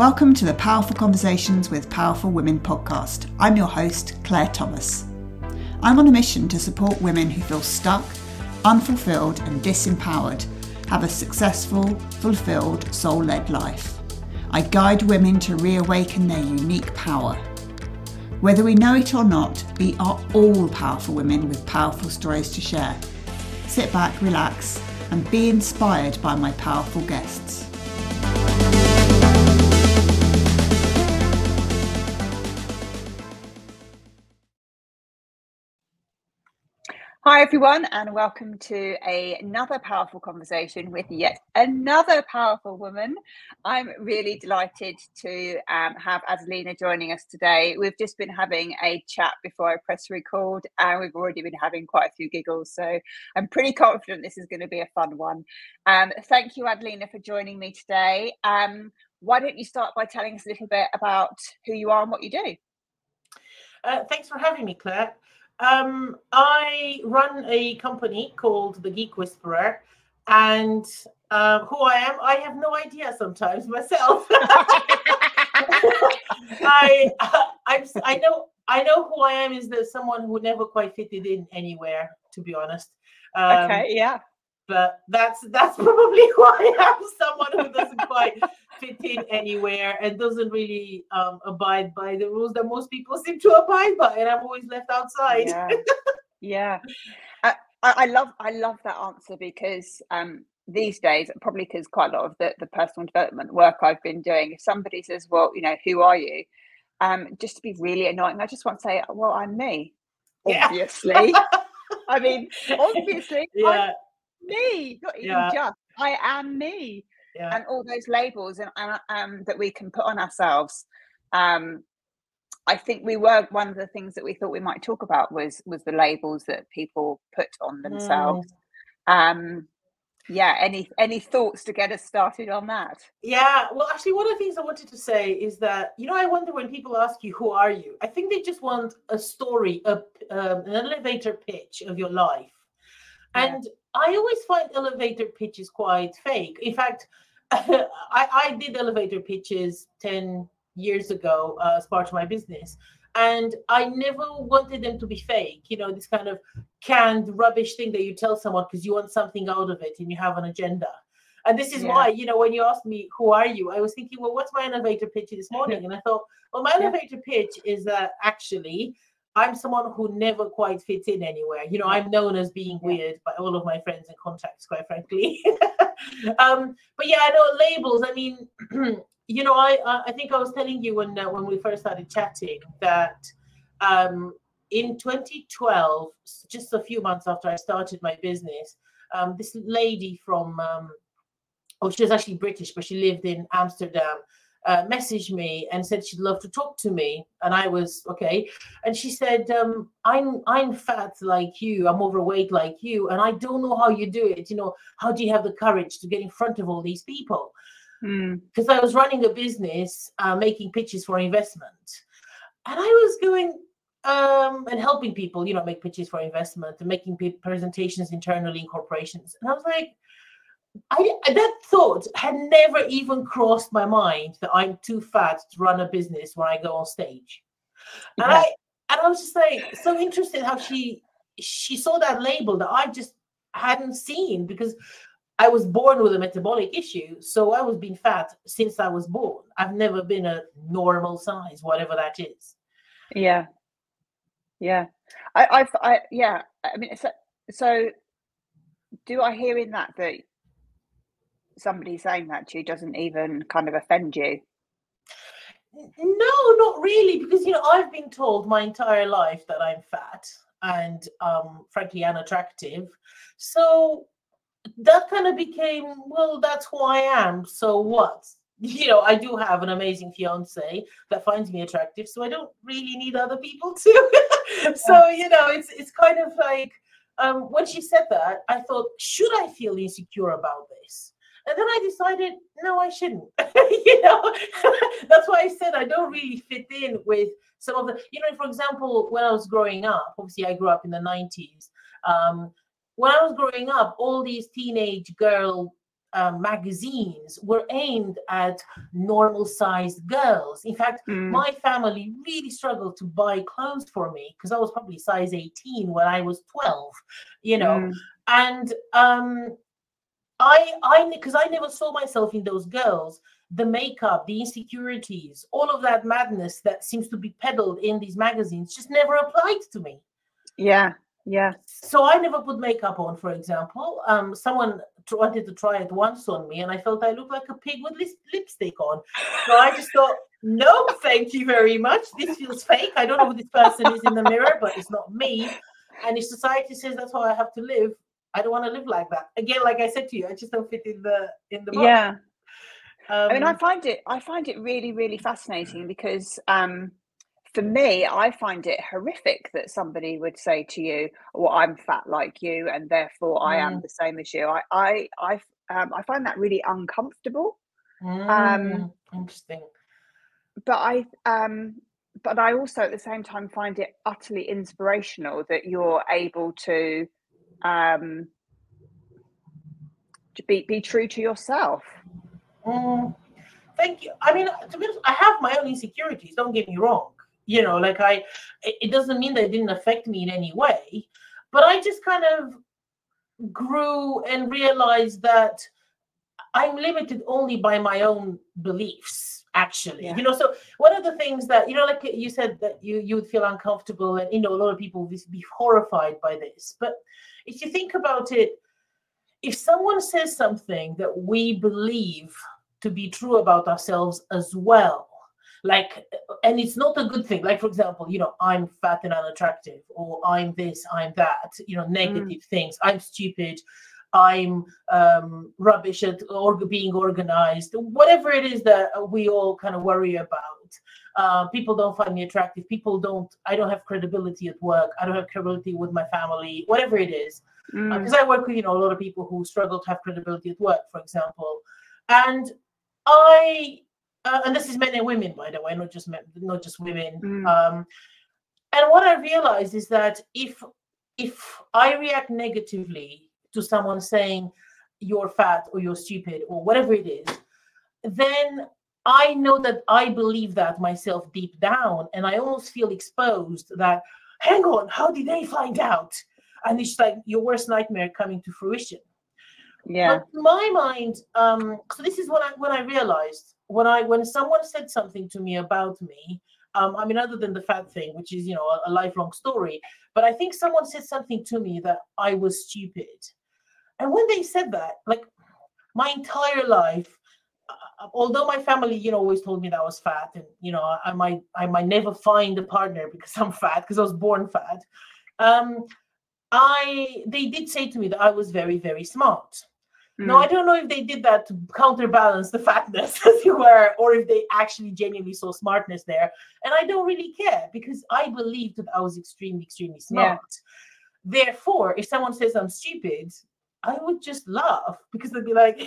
Welcome to the Powerful Conversations with Powerful Women podcast. I'm your host, Claire Thomas. I'm on a mission to support women who feel stuck, unfulfilled, and disempowered have a successful, fulfilled, soul led life. I guide women to reawaken their unique power. Whether we know it or not, we are all powerful women with powerful stories to share. Sit back, relax, and be inspired by my powerful guests. Hi, everyone, and welcome to a, another powerful conversation with yet another powerful woman. I'm really delighted to um, have Adelina joining us today. We've just been having a chat before I press record, and we've already been having quite a few giggles. So I'm pretty confident this is going to be a fun one. Um, thank you, Adelina, for joining me today. Um, why don't you start by telling us a little bit about who you are and what you do? Uh, thanks for having me, Claire. Um, I run a company called The Geek Whisperer, and uh, who I am, I have no idea sometimes myself. I, I, I know, I know who I am is that someone who never quite fitted in anywhere, to be honest. Um, okay, yeah but that's that's probably why I'm someone who doesn't quite fit in anywhere and doesn't really um, abide by the rules that most people seem to abide by, and I'm always left outside. Yeah, yeah. I, I love I love that answer because um, these days, probably because quite a lot of the, the personal development work I've been doing, if somebody says, "Well, you know, who are you?" Um, just to be really annoying, I just want to say, "Well, I'm me." Obviously. Yeah. I mean, obviously, yeah. I'm me, not even yeah. just I am me. Yeah. And all those labels and um, that we can put on ourselves. Um, I think we were one of the things that we thought we might talk about was was the labels that people put on themselves. Mm. Um, yeah, any any thoughts to get us started on that? Yeah, well, actually, one of the things I wanted to say is that you know I wonder when people ask you who are you, I think they just want a story, a um, an elevator pitch of your life, yeah. I always find elevator pitches quite fake. In fact, I, I, did elevator pitches 10 years ago uh, as part of my business. And I never wanted them to be fake, you know, this kind of canned rubbish thing that you tell someone because you want something out of it and you have an agenda. And this is yeah. why, you know, when you asked me, who are you? I was thinking, well, what's my elevator pitch this morning? And I thought, well, my elevator pitch is that actually I'm someone who never quite fits in anywhere. You know, I'm known as being weird by all of my friends and contacts, quite frankly. um, but yeah, I know labels. I mean, you know, I I think I was telling you when uh, when we first started chatting that um, in 2012, just a few months after I started my business, um, this lady from um, oh, she was actually British, but she lived in Amsterdam uh, messaged me and said she'd love to talk to me, and I was okay. And she said, um, "I'm I'm fat like you. I'm overweight like you, and I don't know how you do it. You know, how do you have the courage to get in front of all these people?" Because mm. I was running a business, uh, making pitches for investment, and I was going um, and helping people, you know, make pitches for investment and making presentations internally in corporations. And I was like, I that thought had never even crossed my mind that I'm too fat to run a business when I go on stage. And yeah. I and I was just like so interested how she she saw that label that I just hadn't seen because I was born with a metabolic issue. So I was being fat since I was born. I've never been a normal size, whatever that is. Yeah. Yeah. I, I've, I, yeah. I mean, so, so do I hear in that that somebody saying that to you doesn't even kind of offend you? No, not really, because you know I've been told my entire life that I'm fat and um, frankly unattractive. So that kind of became well, that's who I am. So what? You know, I do have an amazing fiance that finds me attractive, so I don't really need other people to. so you know, it's it's kind of like um, when she said that, I thought, should I feel insecure about this? And then I decided, no, I shouldn't. you know, that's why I said I don't really fit in with some of the, you know, for example, when I was growing up, obviously I grew up in the 90s. Um, when I was growing up, all these teenage girl um, magazines were aimed at normal sized girls. In fact, mm. my family really struggled to buy clothes for me because I was probably size 18 when I was 12, you know. Mm. And um, I, I, because I never saw myself in those girls, the makeup, the insecurities, all of that madness that seems to be peddled in these magazines just never applied to me. Yeah, yeah. So I never put makeup on, for example. Um, someone wanted to try it once on me, and I felt I looked like a pig with lipstick on. So I just thought, no, thank you very much. This feels fake. I don't know who this person is in the mirror, but it's not me. And if society says that's how I have to live, I don't want to live like that. Again, like I said to you, I just don't fit in the in the box. Yeah. Um, I mean, I um, find it I find it really really fascinating because um, for me, I find it horrific that somebody would say to you, "Well, I'm fat like you, and therefore I am mm. the same as you." I I I um, I find that really uncomfortable. Um, mm, um, interesting. But I um, but I also at the same time find it utterly inspirational that you're able to um to be be true to yourself. Mm, thank you. I mean, to be honest, I have my own insecurities. Don't get me wrong you know like i it doesn't mean that it didn't affect me in any way but i just kind of grew and realized that i'm limited only by my own beliefs actually yeah. you know so one of the things that you know like you said that you you would feel uncomfortable and you know a lot of people would be horrified by this but if you think about it if someone says something that we believe to be true about ourselves as well like and it's not a good thing like for example you know i'm fat and unattractive or i'm this i'm that you know mm. negative mm. things i'm stupid i'm um, rubbish at or being organized whatever it is that we all kind of worry about uh, people don't find me attractive people don't i don't have credibility at work i don't have credibility with my family whatever it is because uh, mm. uh, i work with you know a lot of people who struggle to have credibility at work for example and i uh, and this is men and women, by the way, not just men, not just women. Mm. Um, and what I realized is that if if I react negatively to someone saying you're fat or you're stupid or whatever it is, then I know that I believe that myself deep down, and I almost feel exposed that, hang on, how did they find out? And it's like your worst nightmare coming to fruition. Yeah. But my mind, um, so this is when I when I realized when I when someone said something to me about me, um, I mean, other than the fat thing, which is you know a, a lifelong story, but I think someone said something to me that I was stupid, and when they said that, like my entire life, uh, although my family, you know, always told me that I was fat, and you know, I might I might never find a partner because I'm fat because I was born fat. Um, I they did say to me that I was very very smart no, I mm. don't know if they did that to counterbalance the fatness, as you were, or if they actually genuinely saw smartness there. And I don't really care because I believed that I was extremely, extremely smart. Yeah. Therefore, if someone says I'm stupid, I would just laugh because they'd be like,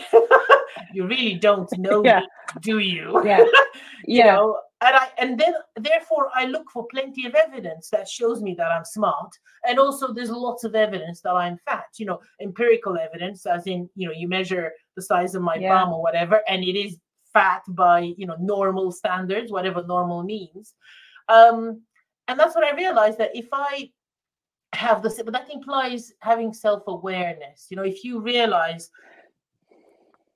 "You really don't know yeah. me, do you?" Yeah, you yeah. know and I and then therefore I look for plenty of evidence that shows me that I'm smart. And also there's lots of evidence that I'm fat, you know, empirical evidence, as in, you know, you measure the size of my yeah. bum or whatever, and it is fat by you know normal standards, whatever normal means. Um, and that's what I realized that if I have the but that implies having self-awareness. You know, if you realize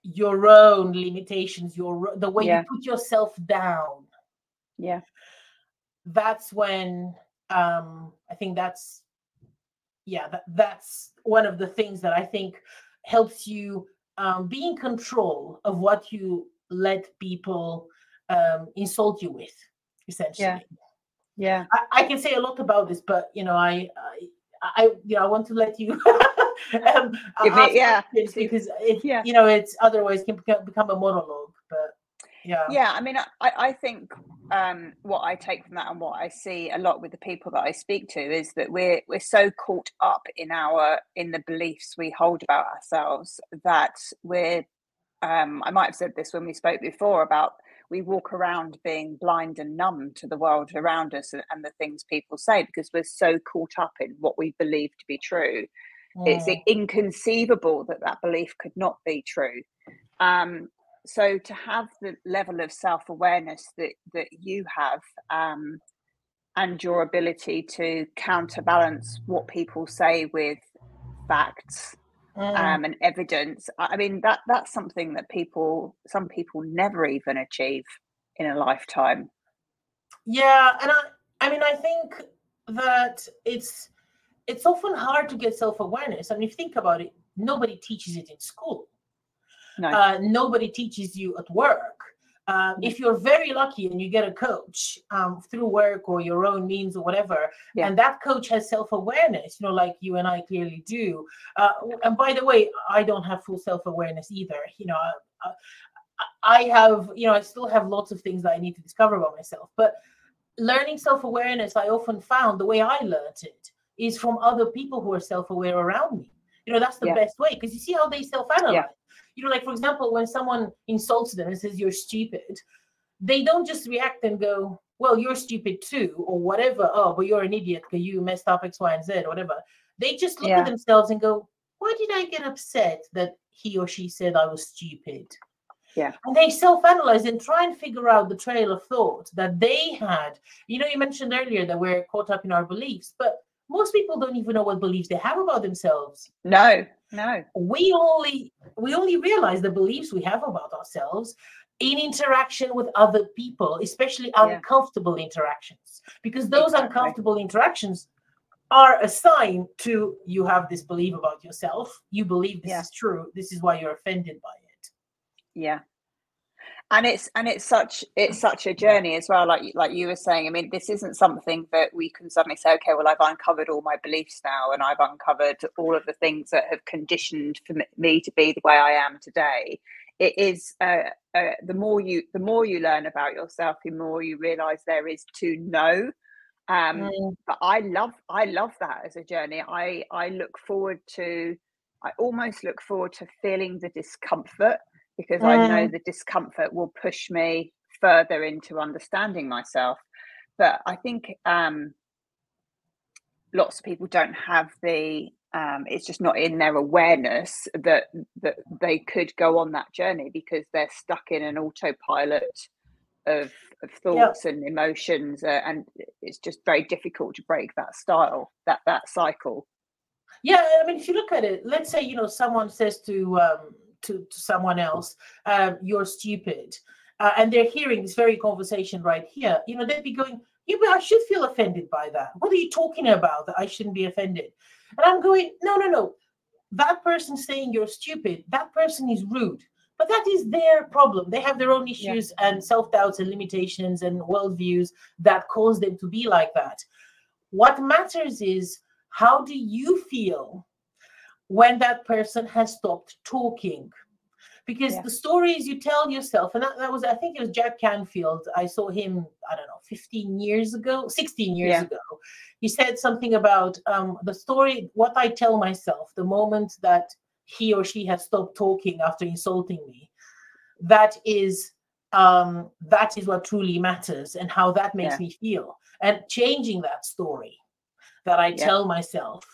your own limitations, your the way yeah. you put yourself down yeah that's when um i think that's yeah that, that's one of the things that i think helps you um, be in control of what you let people um, insult you with essentially yeah yeah. I, I, can say a lot about this but you know i i, I you know i want to let you um, me, yeah. because it yeah. you know it's otherwise can become a monologue but yeah. Yeah i mean i i think um what i take from that and what i see a lot with the people that i speak to is that we're we're so caught up in our in the beliefs we hold about ourselves that we're um i might have said this when we spoke before about we walk around being blind and numb to the world around us and, and the things people say because we're so caught up in what we believe to be true mm. it's inconceivable that that belief could not be true um, so to have the level of self-awareness that that you have um, and your ability to counterbalance what people say with facts mm. um, and evidence i mean that that's something that people some people never even achieve in a lifetime yeah and i i mean i think that it's it's often hard to get self-awareness I mean, if you think about it nobody teaches it in school no. Uh, nobody teaches you at work uh, if you're very lucky and you get a coach um, through work or your own means or whatever, yeah. and that coach has self awareness, you know, like you and I clearly do. Uh, and by the way, I don't have full self awareness either. You know, uh, I have, you know, I still have lots of things that I need to discover about myself. But learning self awareness, I often found the way I learned it is from other people who are self aware around me. You know, that's the yeah. best way because you see how they self analyze. Yeah you know, like for example, when someone insults them and says you're stupid, they don't just react and go, well, you're stupid too, or whatever. Oh, but you're an idiot because you messed up X, Y, and Z, or whatever. They just look yeah. at themselves and go, why did I get upset that he or she said I was stupid? Yeah. And they self-analyze and try and figure out the trail of thought that they had. You know, you mentioned earlier that we're caught up in our beliefs, but most people don't even know what beliefs they have about themselves. No, no. We only we only realize the beliefs we have about ourselves in interaction with other people, especially uncomfortable yeah. interactions, because those exactly. uncomfortable interactions are a sign to you have this belief about yourself. You believe this yeah. is true. This is why you're offended by it. Yeah, and it's and it's such it's such a journey as well like like you were saying. I mean this isn't something that we can suddenly say okay well i've uncovered all my beliefs now and i've uncovered all of the things that have conditioned for me to be the way i am today. It is uh, uh, the more you the more you learn about yourself the more you realize there is to know. Um mm. but i love i love that as a journey. I i look forward to i almost look forward to feeling the discomfort because mm. I know mm. the discomfort will push me further into understanding myself. But I think um, lots of people don't have the um, it's just not in their awareness that that they could go on that journey because they're stuck in an autopilot of, of thoughts yep. and emotions uh, and it's just very difficult to break that style that that cycle yeah i mean if you look at it let's say you know someone says to um, to, to someone else, um, you're stupid. Uh, and they're hearing this very conversation right here, you know, they'd be going, yeah, I should feel offended by that. What are you talking about that I shouldn't be offended? And I'm going, no, no, no. That person saying you're stupid, that person is rude. But that is their problem. They have their own issues yeah. and self doubts and limitations and worldviews that cause them to be like that. What matters is how do you feel when that person has stopped talking because yeah. the stories you tell yourself and that, that was i think it was jack canfield i saw him i don't know 15 years ago 16 years yeah. ago he said something about um, the story what i tell myself the moment that he or she has stopped talking after insulting me that is um, that is what truly matters and how that makes yeah. me feel and changing that story that i tell myself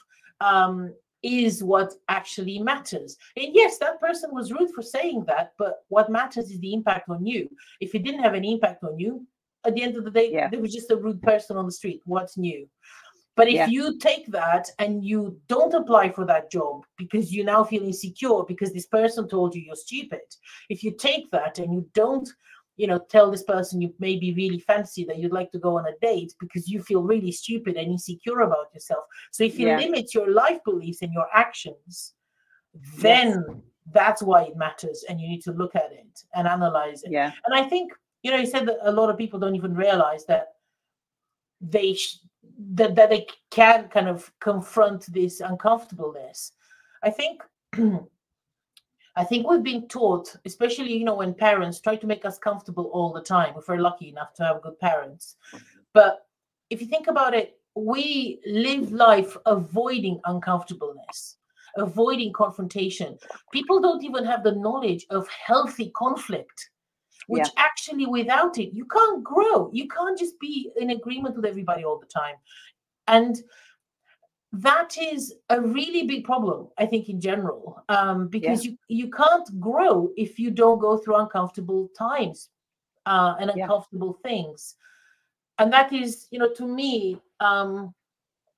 um, is what actually matters. And yes, that person was rude for saying that, but what matters is the impact on you. If it didn't have any impact on you, at the end of the day, yeah. there was just a rude person on the street. What's new? But if yeah. you take that and you don't apply for that job because you now feel insecure because this person told you you're stupid, if you take that and you don't you know tell this person you maybe really fancy that you'd like to go on a date because you feel really stupid and insecure about yourself so if you yeah. limit your life beliefs and your actions then yes. that's why it matters and you need to look at it and analyze it yeah and i think you know you said that a lot of people don't even realize that they sh- that, that they can kind of confront this uncomfortableness i think I think we've been taught, especially you know when parents try to make us comfortable all the time, if we're lucky enough to have good parents. But if you think about it, we live life avoiding uncomfortableness, avoiding confrontation. People don't even have the knowledge of healthy conflict, which yeah. actually without it, you can't grow. You can't just be in agreement with everybody all the time. And that is a really big problem i think in general um, because yeah. you you can't grow if you don't go through uncomfortable times uh, and uncomfortable yeah. things and that is you know to me um,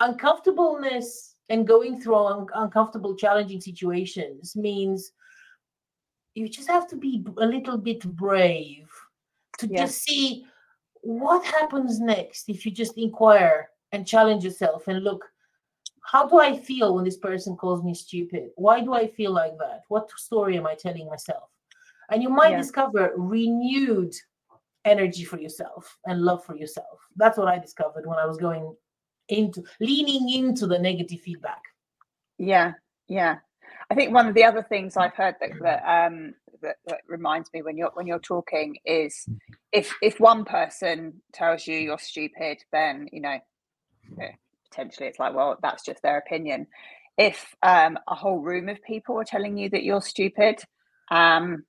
uncomfortableness and going through un- uncomfortable challenging situations means you just have to be a little bit brave to yeah. just see what happens next if you just inquire and challenge yourself and look how do I feel when this person calls me stupid? Why do I feel like that? What story am I telling myself? And you might yeah. discover renewed energy for yourself and love for yourself. That's what I discovered when I was going into leaning into the negative feedback. Yeah, yeah. I think one of the other things I've heard that that, um, that, that reminds me when you're when you're talking is if if one person tells you you're stupid, then you know potentially it's like, well, that's just their opinion. If um, a whole room of people are telling you that you're stupid, um,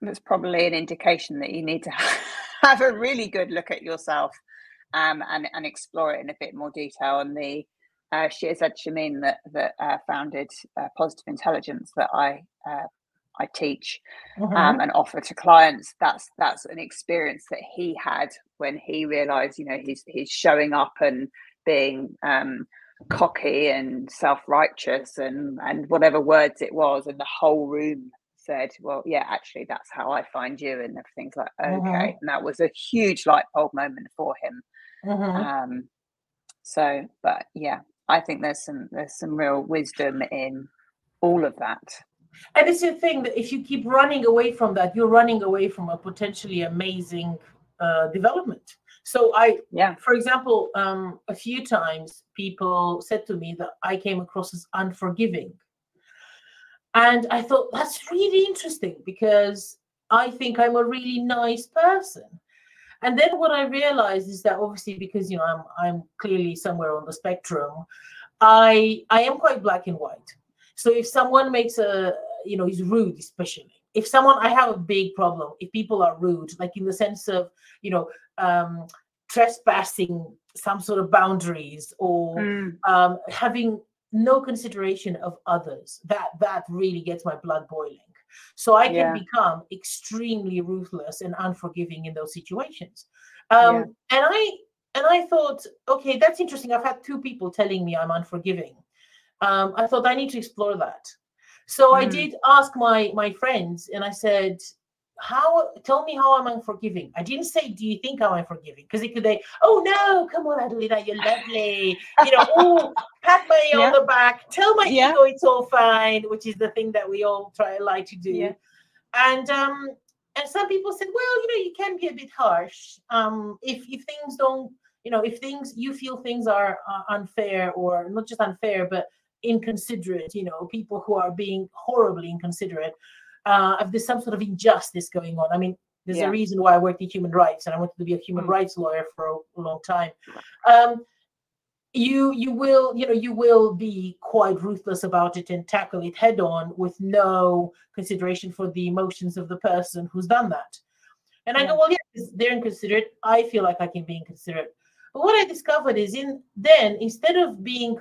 that's probably an indication that you need to have a really good look at yourself um, and, and explore it in a bit more detail. And the uh, Shirzad Chamine that, that uh, founded uh, Positive Intelligence that I uh, I teach mm-hmm. um, and offer to clients. That's that's an experience that he had when he realized, you know, he's he's showing up and being um, cocky and self-righteous and and whatever words it was and the whole room said well yeah actually that's how i find you and everything's like okay mm-hmm. and that was a huge light bulb moment for him mm-hmm. um so but yeah i think there's some there's some real wisdom in all of that and it's the thing that if you keep running away from that you're running away from a potentially amazing uh, development so I, yeah, for example, um, a few times people said to me that I came across as unforgiving. And I thought that's really interesting because I think I'm a really nice person. And then what I realized is that obviously because you know I'm I'm clearly somewhere on the spectrum, I I am quite black and white. So if someone makes a you know is rude, especially if someone I have a big problem if people are rude, like in the sense of you know um, trespassing some sort of boundaries or mm. um, having no consideration of others that that really gets my blood boiling so i can yeah. become extremely ruthless and unforgiving in those situations um, yeah. and i and i thought okay that's interesting i've had two people telling me i'm unforgiving um, i thought i need to explore that so mm. i did ask my my friends and i said how tell me how am I forgiving? I didn't say, do you think I'm unforgiving? Because it could say, oh no, come on, Adelina, you're lovely. You know, oh, pat my yeah. on the back, tell my yeah. ego it's all fine, which is the thing that we all try like to do. Yeah. And um, and some people said, well, you know, you can be a bit harsh. Um, if if things don't, you know, if things you feel things are uh, unfair or not just unfair, but inconsiderate, you know, people who are being horribly inconsiderate uh, if there's some sort of injustice going on. I mean, there's yeah. a reason why I worked in human rights and I wanted to be a human mm. rights lawyer for a long time. Um, you you will you know you will be quite ruthless about it and tackle it head on with no consideration for the emotions of the person who's done that. And yeah. I go, well, yeah, they're inconsiderate. I feel like I can be inconsiderate. But what I discovered is in then instead of being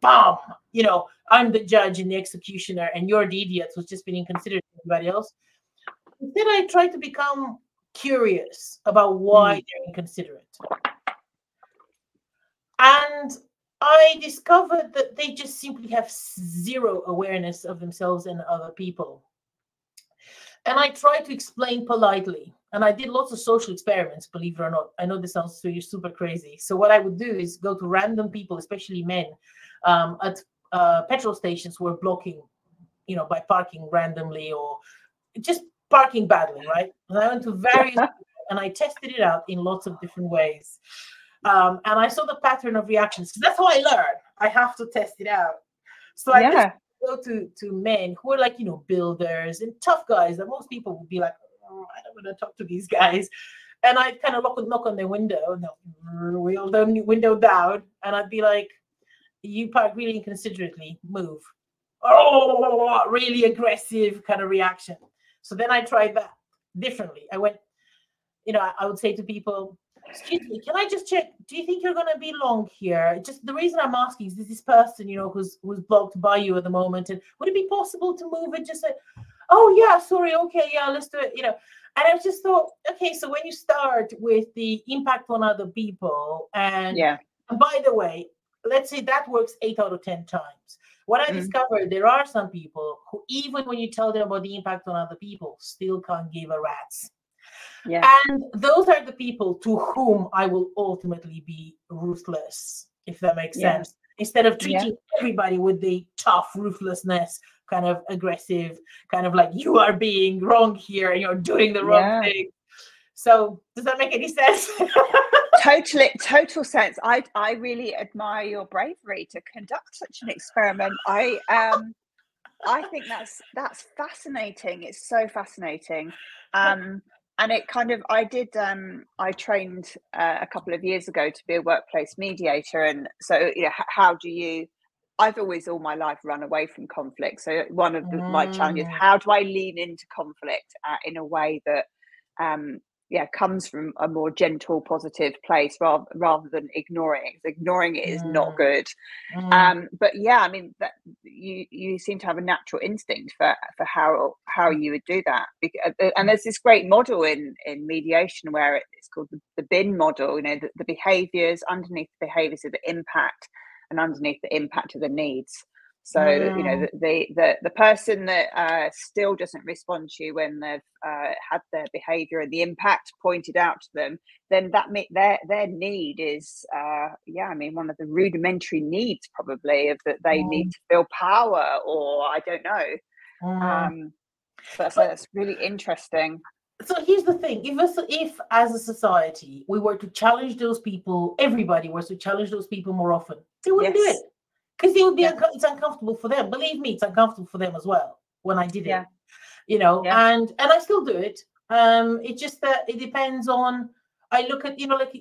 bomb, you know, I'm the judge and the executioner, and you're the idiot who's just being considered everybody else. Instead, I try to become curious about why mm. they're inconsiderate. And I discovered that they just simply have zero awareness of themselves and other people. And I try to explain politely. And I did lots of social experiments, believe it or not. I know this sounds super crazy. So, what I would do is go to random people, especially men, um, at uh, petrol stations were blocking, you know, by parking randomly or just parking badly, right? And I went to various and I tested it out in lots of different ways. Um, and I saw the pattern of reactions that's how I learn. I have to test it out. So I yeah. go to to men who are like you know builders and tough guys that most people would be like, oh, I don't want to talk to these guys. And I'd kind of knock, knock on their window, and they'll mm, wheel the window down, and I'd be like, you park really inconsiderately, move. Oh, really aggressive kind of reaction. So then I tried that differently. I went, you know, I, would say to people, Excuse me, can I just check? Do you think you're going to be long here? Just the reason I'm asking is this, this person, you know, who's who's blocked by you at the moment, and would it be possible to move it? Just say, oh yeah, sorry, okay, yeah, let's do it. You know, and I just thought, okay, so when you start with the impact on other people, and yeah, and by the way, let's say that works eight out of ten times. What I Mm. discovered, there are some people who, even when you tell them about the impact on other people, still can't give a rat's. yeah, And those are the people to whom I will ultimately be ruthless, if that makes Yeah. sense. Instead of Yeah. treating everybody with the tough ruthlessness, kind of aggressive, kind of like you are being wrong here and you're doing the wrong Yeah. thing. So, does that make any sense? totally total sense i i really admire your bravery to conduct such an experiment i um i think that's that's fascinating it's so fascinating um and it kind of i did um i trained uh, a couple of years ago to be a workplace mediator and so you know h- how do you i've always all my life run away from conflict so one of the, my challenges Mm. how do i lean into conflict uh, in a way that um yeah comes from a more gentle positive place rather rather than ignoring it ignoring it is not Mm. good Mm, um but yeah i mean that you you seem to have a natural instinct for for how how you would do that uh, uh, and there's this great model in in mediation where it's called the, the bin model you know the, the behaviors underneath the behaviors of the impact and underneath the impact of the needs so you know Mm. the the the, person that uh, still doesn't respond to you when they've uh, had their behavior and the impact pointed out to them then that me- their their need is uh yeah i mean one of the rudimentary needs probably of that they need Mm. to feel power or i don't know mm. um so that's, that's really interesting so here's the thing. If us if as a society we were to challenge those people everybody was to challenge those people more often they wouldn't do it. Because they would be Yeah. unco- it's uncomfortable for them. Believe me it's uncomfortable for them as well when i did Yeah. it you know Yeah. and and i still do it. Um it's just that it depends on i look at you know like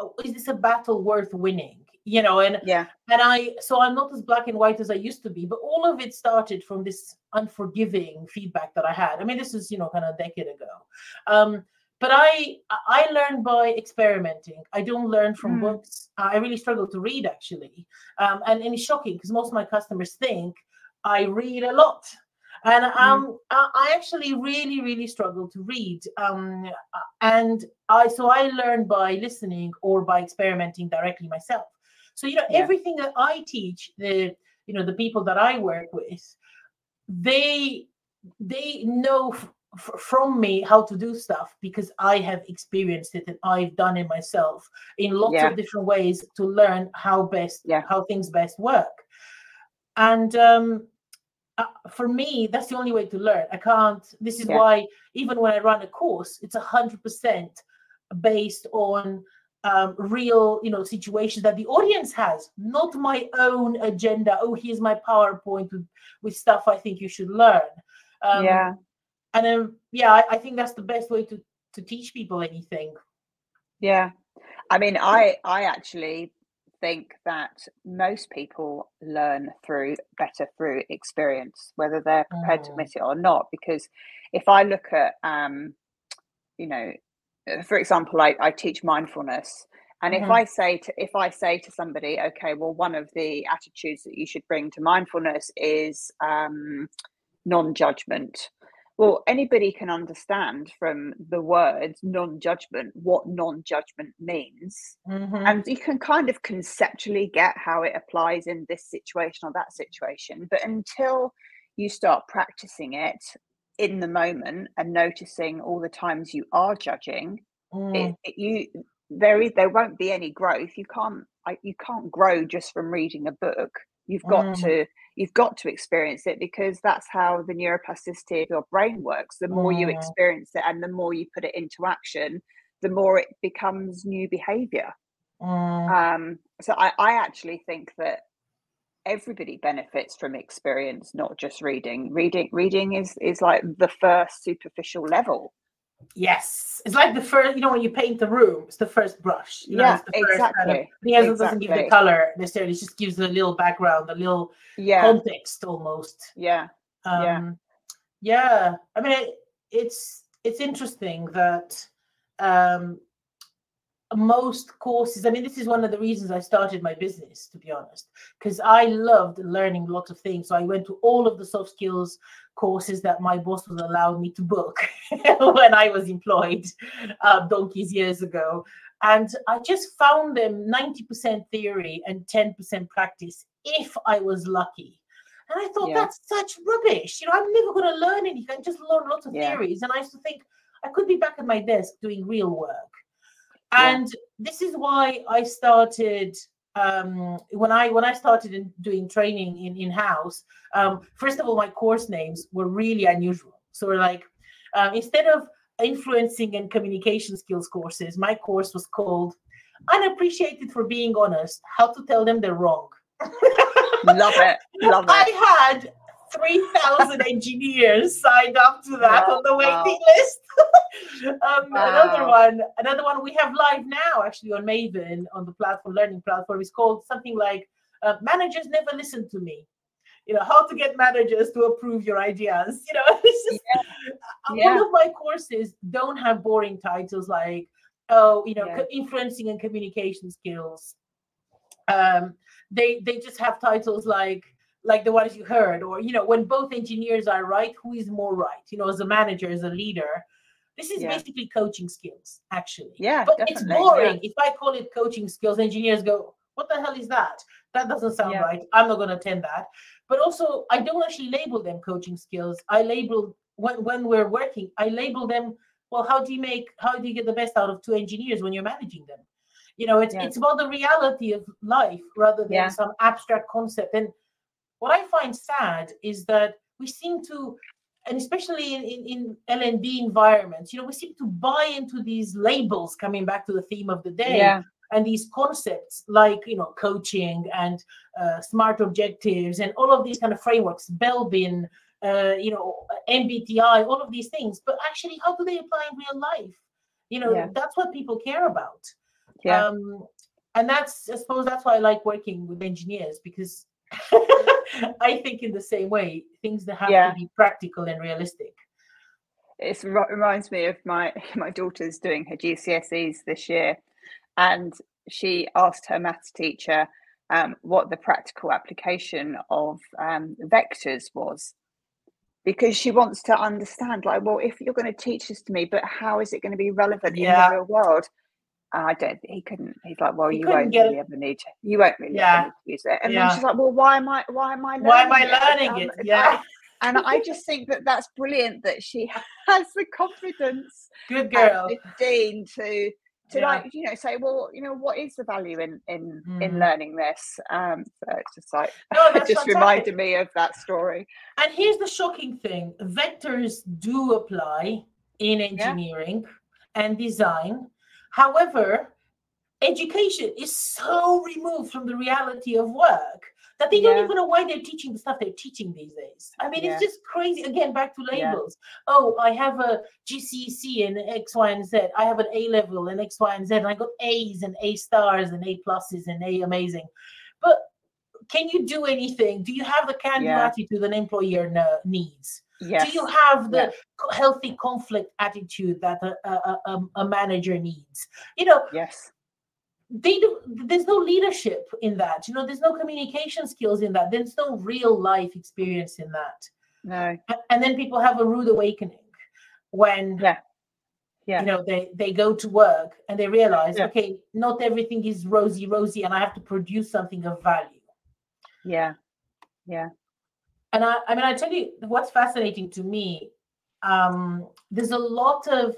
oh, is this a battle worth winning you know and yeah and I so I'm not as black and white as I used to be, but all of it started from this unforgiving feedback that I had. I mean, this is you know kind of a decade ago. Um, but I I learned by experimenting. I don't learn from Mm. books. I really struggle to read actually, um, and, and it's shocking because most of my customers think I read a lot. And um, I I actually really, really struggle to read. Um, and I so I learned by listening or by experimenting directly myself. So you know Yeah. everything that I teach the you know the people that I work with, they they know f- from me how to do stuff because I have experienced it and I've done it myself in lots Yeah. of different ways to learn how best Yeah. how things best work. And um, uh, for me, that's the only way to learn. I can't. This is Yeah. why even when I run a course, it's a hundred percent based on um, real, you know, situations that the audience has, not my own agenda. Oh, here's my PowerPoint with, with stuff I think you should learn. Um, yeah And then, yeah, I, I think that's the best way to to teach people anything. yeah i mean i i actually think that most people learn through better through experience whether they're prepared to Mm. admit it or not because if i look at um you know for example i, I teach mindfulness and if Mhm. i say to if i say to somebody okay well one of the attitudes that you should bring to mindfulness is um non-judgment well anybody can understand from the words non-judgment what non-judgment means Mhm. and you can kind of conceptually get how it applies in this situation or that situation but until you start practicing it in the moment and noticing all the times you are judging Mm. it, it- you there is there won't be any growth you can't I, you can't grow just from reading a book you've got Mm. to you've got to experience it because that's how the neuroplasticity of your brain works the more you Mm. experience it and the more you put it into action the more it becomes new behavior Mm. um so i i actually think that everybody benefits from experience not just reading reading reading is is like the first superficial level Yes, it's like the first. You know, when you paint the room, it's the first brush. You know, Yeah, it's the first kind of- exactly, doesn't give the color necessarily; it just gives a little background, a little yeah context, almost. yeah Um, Yeah. yeah. I mean, it, it's it's interesting that um, most courses i mean this is one of the reasons i started my business to be honest because i loved learning lots of things. So i went to all of the soft skills courses that my boss was allowed me to book when i was employed uh, donkeys years ago. And i just found them 90% theory and 10% practice if i was lucky. And i thought yeah. that's such rubbish. You know i'm never going to learn anything. I just learn lots of yeah. theories. And i used to think i could be back at my desk doing real work and yeah. this is why i started um, when i when i started in doing training in in house um, first of all my course names were really unusual so we're like um, instead of influencing and communication skills courses my course was called unappreciated for being honest how to tell them they're wrong love it love it i had 3,000 engineers signed up to that wow, on the waiting wow. list. um, wow. Another one, another one we have live now actually on Maven on the platform, learning platform, is called something like uh, "Managers Never Listen to Me." You know how to get managers to approve your ideas. You know, just, yeah. Yeah. all of my courses don't have boring titles like oh, you know, yeah. influencing and communication skills. Um, they they just have titles like like the ones you heard or you know when both engineers are right who is more right you know as a manager as a leader this is yeah. basically coaching skills actually. Yeah but it's boring yeah. if i call it coaching skills. Engineers go what the hell is that? That doesn't sound yeah. right. I'm not going to attend that. But also i don't actually label them coaching skills. I label when when we're working i label them well how do you make how do you get the best out of two engineers when you're managing them? You know it's, it's about the reality of life rather than some abstract concept. And what I find sad is that we seem to, and especially in, in, in L&D environments, you know, we seem to buy into these labels coming back to the theme of the day. Yeah. And these concepts like, you know, coaching and uh, smart objectives and all of these kind of frameworks, Belbin, uh, you know, MBTI, all of these things. But actually, how do they apply in real life? You know, yeah. that's what people care about. Yeah. Um, and that's, I suppose, that's why I like working with engineers because I think in the same way, things that have yeah. to be practical and realistic. It reminds me of my my daughter's doing her GCSEs this year, and she asked her maths teacher um, what the practical application of um, vectors was, because she wants to understand, like, well, if you're going to teach this to me, but how is it going to be relevant yeah. in the real world? I don't. He couldn't. He's like, well, he you won't really ever need to. You won't really yeah. ever use it. And yeah. then she's like, well, why am I? Why am I? Why am I learning it? it? Yeah. and I just think that that's brilliant that she has the confidence. Good girl. Fifteen to to yeah. like you know say well you know what is the value in in mm. in learning this um so it's just like no, it just fantastic. reminded me of that story and here's the shocking thing vectors do apply in engineering yeah. and design However, education is so removed from the reality of work that they don't even know why they're teaching the stuff they're teaching these days. I mean, yeah. it's just crazy. Again, back to labels. Yeah. Oh, I have a GCSE and X, Y, and Z. I have an A level and X, Y, and Z. And I got A's and A stars and A pluses and A amazing. But can you do anything? Do you have the kind of attitude an employer needs? Yes. Do you have the yes. healthy conflict attitude that a, a, a, um, a, manager needs? You know, yes. They do. There's no leadership in that. You know, there's no communication skills in that. There's no real life experience in that. No. And then people have a rude awakening when yeah. Yeah. you know they they go to work and they realize yeah. okay not everything is rosy rosy and i have to produce something of value yeah yeah and I, I mean, I tell you what's fascinating to me. Um, there's a lot of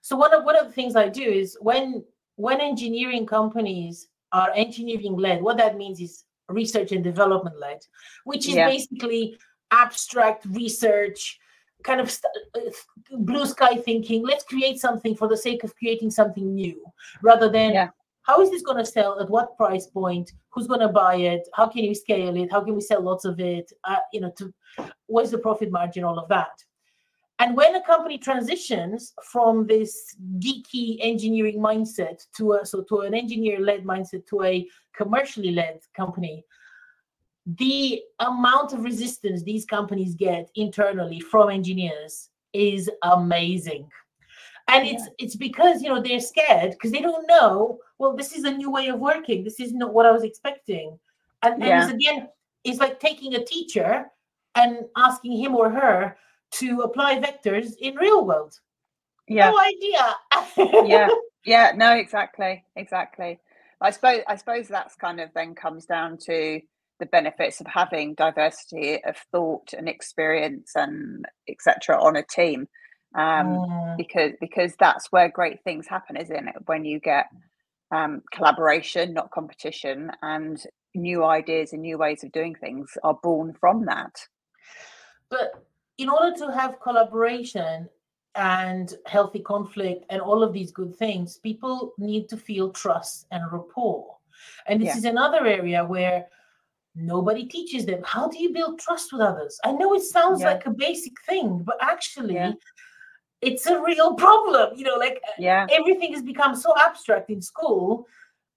so one of one of the things I do is when when engineering companies are engineering led, what that means is research and development led, which is yeah. basically abstract research, kind of st- uh, blue sky thinking. Let's create something for the sake of creating something new, rather than yeah how is this going to sell? At what price point? Who's going to buy it? How can you scale it? How can we sell lots of it? Uh, you know to what's the profit margin all of that? And when a company transitions from this geeky engineering mindset to a so to an engineer led mindset to a commercially led company the amount of resistance these companies get internally from engineers is amazing. And it's it's because you know they're scared because they don't know well this is a new way of working. This is not what i was expecting. And, and yeah. again it's like taking a teacher and asking him or her to apply vectors in real world. Yeah. No idea. Yeah. Yeah. No exactly. Exactly. I suppose i suppose that's kind of then comes down to the benefits of having diversity of thought and experience and etc on a team. Um, mm. because because that's where great things happen, isn't it? When you get um, collaboration, not competition, and new ideas and new ways of doing things are born from that. But in order to have collaboration and healthy conflict and all of these good things, people need to feel trust and rapport. And this yeah. is another area where nobody teaches them how do you build trust with others i know it sounds yeah. like a basic thing but actually yeah it's a real problem you know like yeah. everything has become so abstract in school.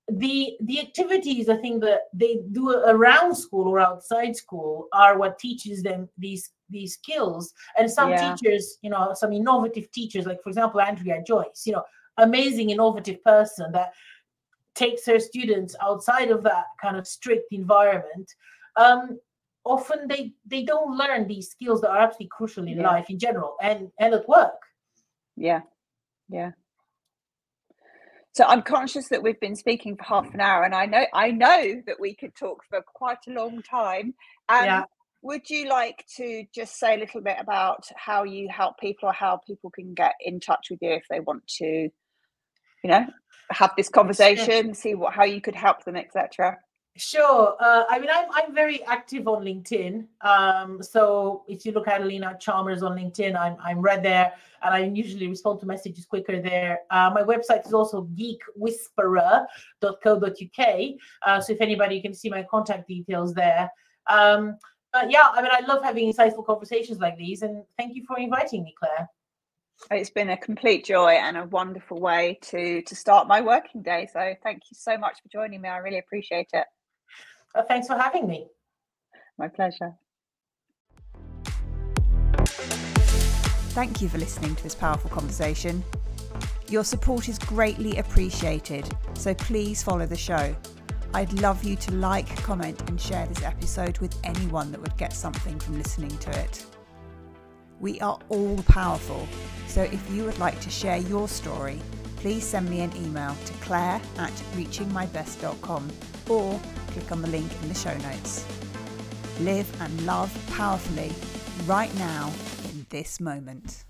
The the activities i think that they do around school or outside school are what teaches them these these skills. And some yeah. teachers you know some innovative teachers like for example andrea joyce you know amazing innovative person that takes her students outside of that kind of strict environment. Um, often they they don't learn these skills that are absolutely crucial in yeah. life in general and and at work yeah. Yeah. So I'm conscious that we've been speaking for half an hour, and I know I know that we could talk for quite a long time. Um, yeah. Would you like to just say a little bit about how you help people, or how people can get in touch with you if they want to, you know, have this conversation, see what how you could help them, etc. Sure. Uh, I mean, I'm, I'm very active on LinkedIn. Um, so if you look at Adelina Chalmers on LinkedIn, I'm, I'm right there and I usually respond to messages quicker there. Uh, my website is also geekwhisperer.co.uk. Uh, so if anybody can see my contact details there. Um, but yeah, I mean, I love having insightful conversations like these. And thank you for inviting me, Claire. It's been a complete joy and a wonderful way to to start my working day. So thank you so much for joining me. I really appreciate it. Uh, thanks for having me. My pleasure. Thank you for listening to this powerful conversation. Your support is greatly appreciated, so please follow the show. I'd love you to like, comment, and share this episode with anyone that would get something from listening to it. We are all powerful, so if you would like to share your story, please send me an email to claire at reachingmybest.com or click on the link in the show notes. Live and love powerfully right now in this moment.